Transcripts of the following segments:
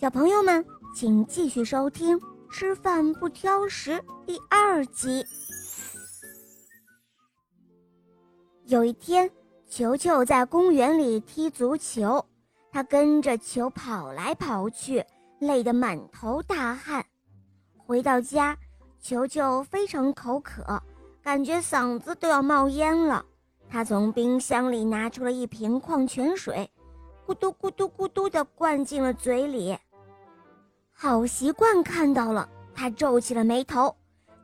小朋友们，请继续收听《吃饭不挑食》第二集。有一天，球球在公园里踢足球，他跟着球跑来跑去，累得满头大汗。回到家，球球非常口渴，感觉嗓子都要冒烟了。他从冰箱里拿出了一瓶矿泉水，咕嘟咕嘟咕嘟地灌进了嘴里。好习惯看到了，他皱起了眉头，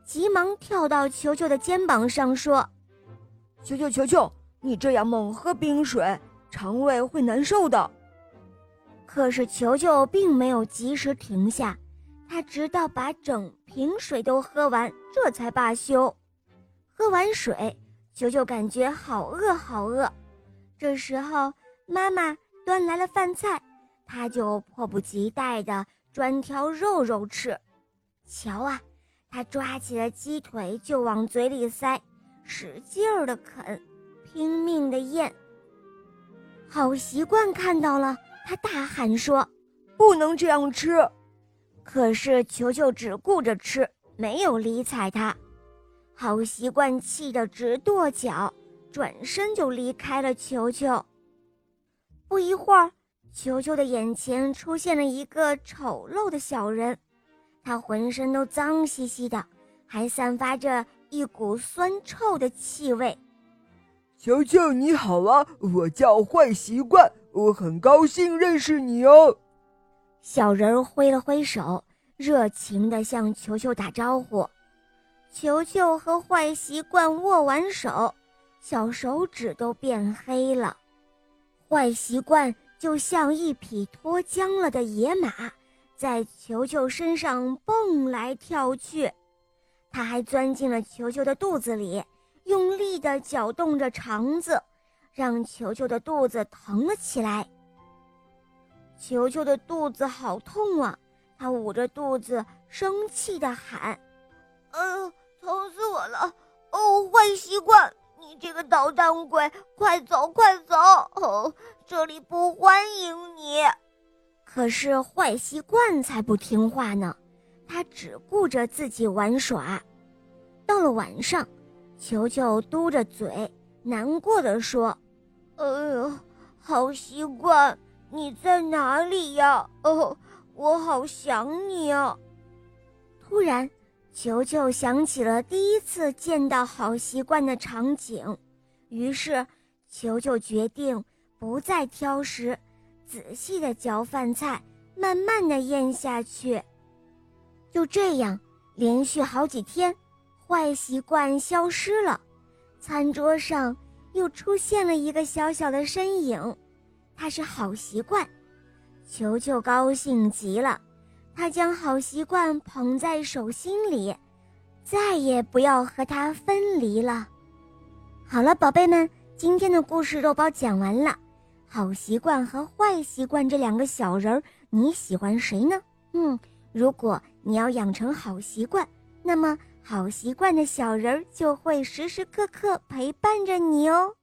急忙跳到球球的肩膀上说：“球球球球，你这样猛喝冰水，肠胃会难受的。”可是球球并没有及时停下，他直到把整瓶水都喝完，这才罢休。喝完水，球球感觉好饿好饿。这时候，妈妈端来了饭菜，他就迫不及待的。专挑肉肉吃，瞧啊，他抓起了鸡腿就往嘴里塞，使劲儿的啃，拼命的咽。好习惯看到了，他大喊说：“不能这样吃！”可是球球只顾着吃，没有理睬他。好习惯气得直跺脚，转身就离开了球球。不一会儿。球球的眼前出现了一个丑陋的小人，他浑身都脏兮兮的，还散发着一股酸臭的气味。球球你好啊，我叫坏习惯，我很高兴认识你哦。小人挥了挥手，热情地向球球打招呼。球球和坏习惯握完手，小手指都变黑了。坏习惯。就像一匹脱缰了的野马，在球球身上蹦来跳去，它还钻进了球球的肚子里，用力地搅动着肠子，让球球的肚子疼了起来。球球的肚子好痛啊！他捂着肚子，生气地喊：“哎呦，疼死我了！哦，坏习惯！”你这个捣蛋鬼，快走快走！哦，这里不欢迎你。可是坏习惯才不听话呢，他只顾着自己玩耍。到了晚上，球球嘟着嘴，难过的说：“哎呦，好习惯，你在哪里呀？哦，我好想你啊！”突然。球球想起了第一次见到好习惯的场景，于是球球决定不再挑食，仔细的嚼饭菜，慢慢的咽下去。就这样，连续好几天，坏习惯消失了，餐桌上又出现了一个小小的身影，他是好习惯。球球高兴极了。他将好习惯捧在手心里，再也不要和他分离了。好了，宝贝们，今天的故事肉包讲完了。好习惯和坏习惯这两个小人儿，你喜欢谁呢？嗯，如果你要养成好习惯，那么好习惯的小人儿就会时时刻刻陪伴着你哦。